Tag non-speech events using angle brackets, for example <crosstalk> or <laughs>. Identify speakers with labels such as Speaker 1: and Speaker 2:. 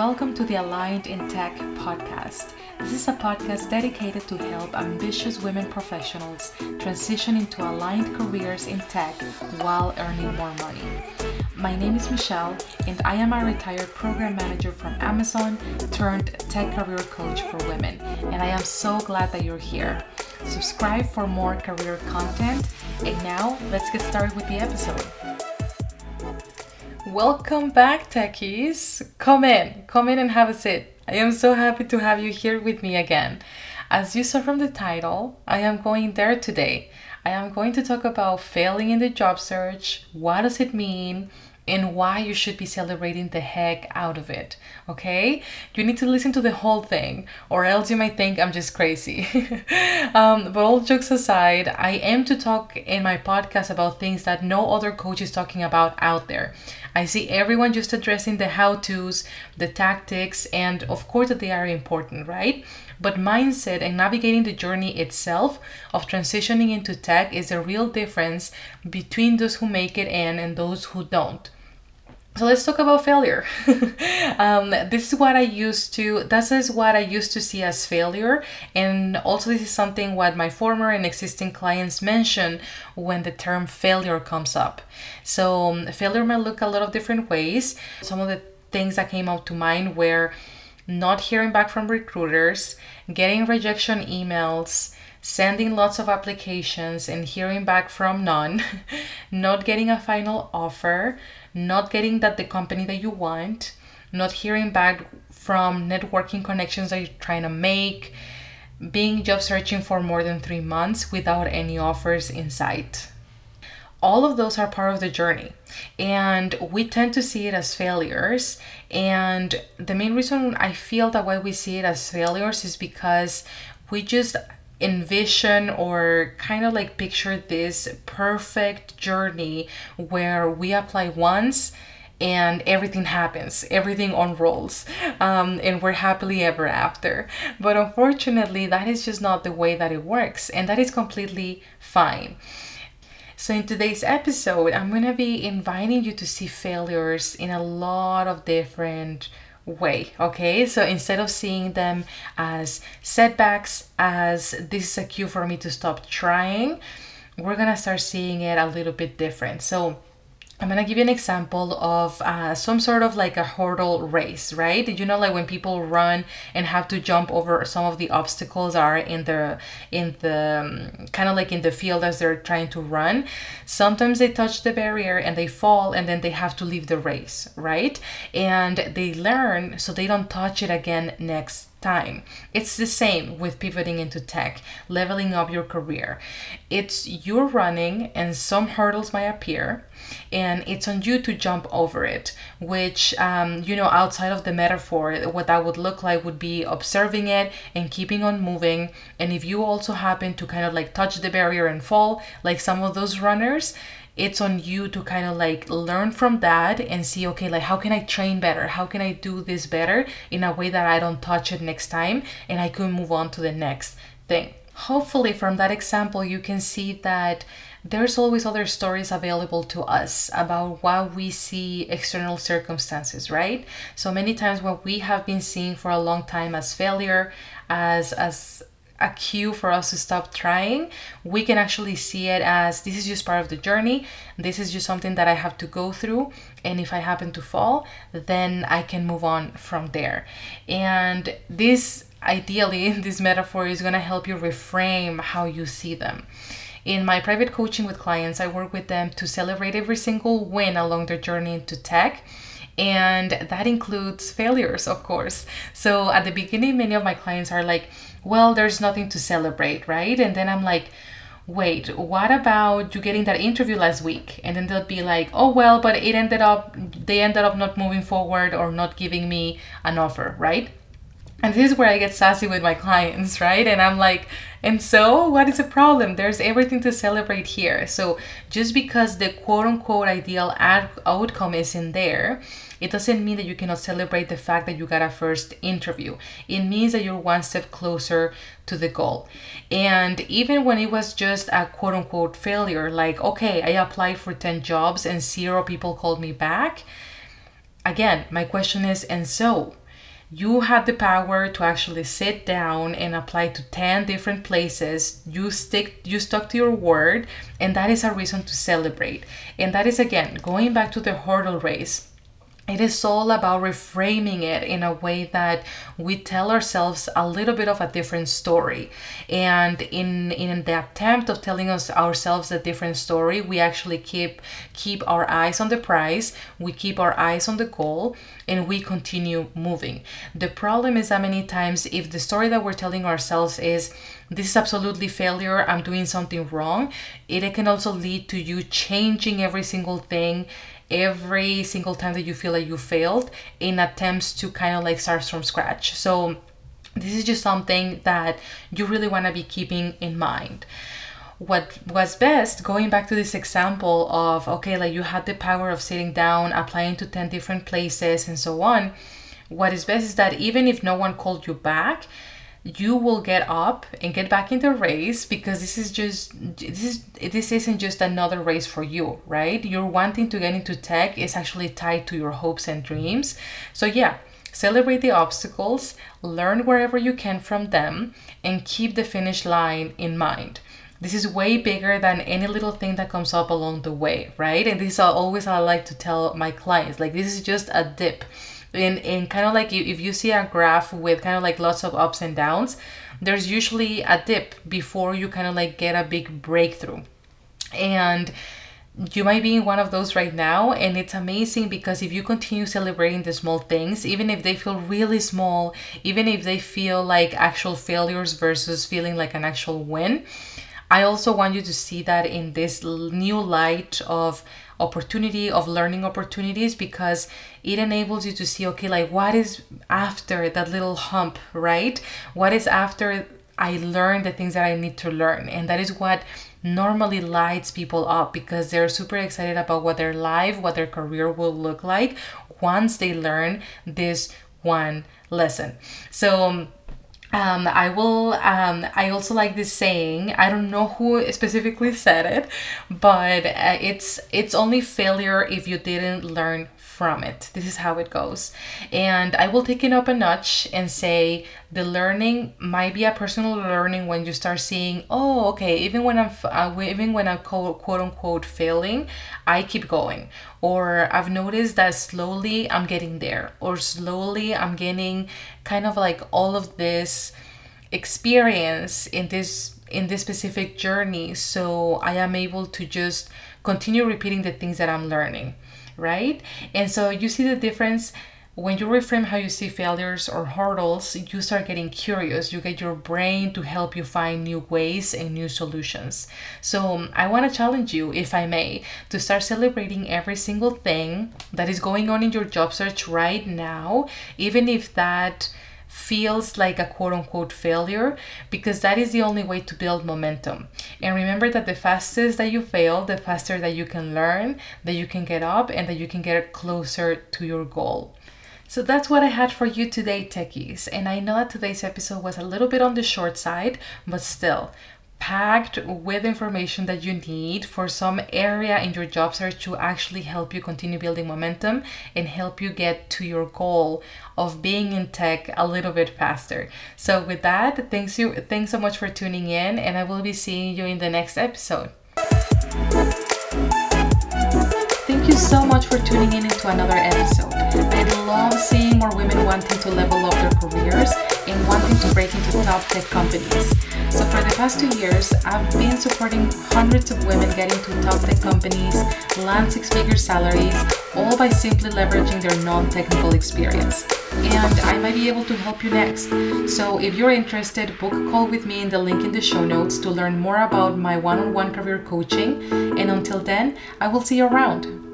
Speaker 1: Welcome to the Aligned in Tech podcast. This is a podcast dedicated to help ambitious women professionals transition into aligned careers in tech while earning more money. My name is Michelle, and I am a retired program manager from Amazon turned tech career coach for women. And I am so glad that you're here. Subscribe for more career content. And now, let's get started with the episode. Welcome back, techies. Come in, come in and have a sit. I am so happy to have you here with me again. As you saw from the title, I am going there today. I am going to talk about failing in the job search. What does it mean? And why you should be celebrating the heck out of it. Okay? You need to listen to the whole thing, or else you might think I'm just crazy. <laughs> um, but all jokes aside, I am to talk in my podcast about things that no other coach is talking about out there. I see everyone just addressing the how to's, the tactics, and of course that they are important, right? But mindset and navigating the journey itself of transitioning into tech is a real difference between those who make it in and those who don't. So let's talk about failure. <laughs> um, this is what I used to. This is what I used to see as failure, and also this is something what my former and existing clients mention when the term failure comes up. So um, failure might look a lot of different ways. Some of the things that came out to mind were not hearing back from recruiters, getting rejection emails, sending lots of applications and hearing back from none, <laughs> not getting a final offer, not getting that the company that you want, not hearing back from networking connections that you're trying to make, being job searching for more than three months without any offers in sight all of those are part of the journey and we tend to see it as failures and the main reason i feel that why we see it as failures is because we just envision or kind of like picture this perfect journey where we apply once and everything happens, everything unrolls, um, and we're happily ever after. But unfortunately, that is just not the way that it works, and that is completely fine. So, in today's episode, I'm going to be inviting you to see failures in a lot of different way okay? So instead of seeing them as setbacks as this is a cue for me to stop trying we're gonna start seeing it a little bit different. So I'm gonna give you an example of uh, some sort of like a hurdle race, right? You know, like when people run and have to jump over some of the obstacles are in the in the um, kind of like in the field as they're trying to run. Sometimes they touch the barrier and they fall, and then they have to leave the race, right? And they learn so they don't touch it again next time. It's the same with pivoting into tech, leveling up your career. It's you're running and some hurdles might appear, and it's on you to jump over it. Which, um, you know, outside of the metaphor, what that would look like would be observing it and keeping on moving. And if you also happen to kind of like touch the barrier and fall, like some of those runners, it's on you to kind of like learn from that and see okay like how can i train better? How can i do this better in a way that i don't touch it next time and i can move on to the next thing? Hopefully from that example you can see that there's always other stories available to us about what we see external circumstances right? So many times what we have been seeing for a long time as failure as as a cue for us to stop trying, we can actually see it as this is just part of the journey. This is just something that I have to go through. And if I happen to fall, then I can move on from there. And this, ideally, <laughs> this metaphor is going to help you reframe how you see them. In my private coaching with clients, I work with them to celebrate every single win along their journey into tech and that includes failures, of course. So at the beginning, many of my clients are like, well, there's nothing to celebrate, right? And then I'm like, wait, what about you getting that interview last week? And then they'll be like, oh, well, but it ended up, they ended up not moving forward or not giving me an offer, right? And this is where I get sassy with my clients, <laughs> right? And I'm like, and so what is the problem? There's everything to celebrate here. So just because the quote unquote ideal ad- outcome isn't there, it doesn't mean that you cannot celebrate the fact that you got a first interview. It means that you're one step closer to the goal. And even when it was just a quote unquote failure, like, okay, I applied for 10 jobs and zero people called me back. Again, my question is, and so? you had the power to actually sit down and apply to 10 different places you stick you stuck to your word and that is a reason to celebrate and that is again going back to the hurdle race it is all about reframing it in a way that we tell ourselves a little bit of a different story. And in in the attempt of telling us ourselves a different story we actually keep keep our eyes on the prize we keep our eyes on the goal and we continue moving. The problem is that many times if the story that we're telling ourselves is this is absolutely failure i'm doing something wrong it can also lead to you changing every single thing every single time that you feel like you failed in attempts to kind of like start from scratch. So this is just something that you really want to be keeping in mind what was best going back to this example of okay like you had the power of sitting down applying to 10 different places and so on what is best is that even if no one called you back you will get up and get back in the race because this is just this is this isn't just another race for you right? You're wanting to get into tech is actually tied to your hopes and dreams. So yeah celebrate the obstacles learn wherever you can from them and keep the finish line in mind. This is way bigger than any little thing that comes up along the way right? And this is always i like to tell my clients like this is just a dip and and kind of like if you see a graph with kind of like lots of ups and downs there's usually a dip before you kind of like get a big breakthrough. And you might be in one of those right now and it's amazing because if you continue celebrating the small things even if they feel really small even if they feel like actual failures versus feeling like an actual win i also want you to see that in this new light of opportunity of learning opportunities because it enables you to see okay like what is after that little hump right? What is after i learn the things that i need to learn? And that is what normally lights people up because they're super excited about what their life what their career will look like once they learn this one lesson. So um, um, I will. Um, I also like this saying. I don't know who specifically said it, but uh, it's it's only failure if you didn't learn from it. This is how it goes. And I will take it up a notch and say the learning might be a personal learning when you start seeing, oh, okay, even when I'm uh, even when I'm quote, quote unquote failing, I keep going. Or I've noticed that slowly I'm getting there, or slowly I'm getting kind of like all of this experience in this in this specific journey so i am able to just continue repeating the things that i'm learning right? And so you see the difference when you reframe how you see failures or hurdles, you start getting curious. You get your brain to help you find new ways and new solutions. So, um, I want to challenge you, if I may, to start celebrating every single thing that is going on in your job search right now, even if that feels like a quote unquote failure because that is the only way to build momentum. And remember that the fastest that you fail, the faster that you can learn, that you can get up, and that you can get closer to your goal. So that's what I had for you today, techies. And I know that today's episode was a little bit on the short side, but still, packed with information that you need for some area in your job search to actually help you continue building momentum and help you get to your goal of being in tech a little bit faster. So with that, thanks you thanks so much for tuning in and I will be seeing you in the next episode. Thank you so much for tuning in into another episode. I love seeing more women wanting to level up their careers top tech companies. So for the past two years, I've been supporting hundreds of women getting to top tech companies, land six-figure salaries, all by simply leveraging their non-technical experience. And I might be able to help you next. So if you're interested, book a call with me in the link in the show notes to learn more about my one-on-one career coaching. And until then, I will see you around.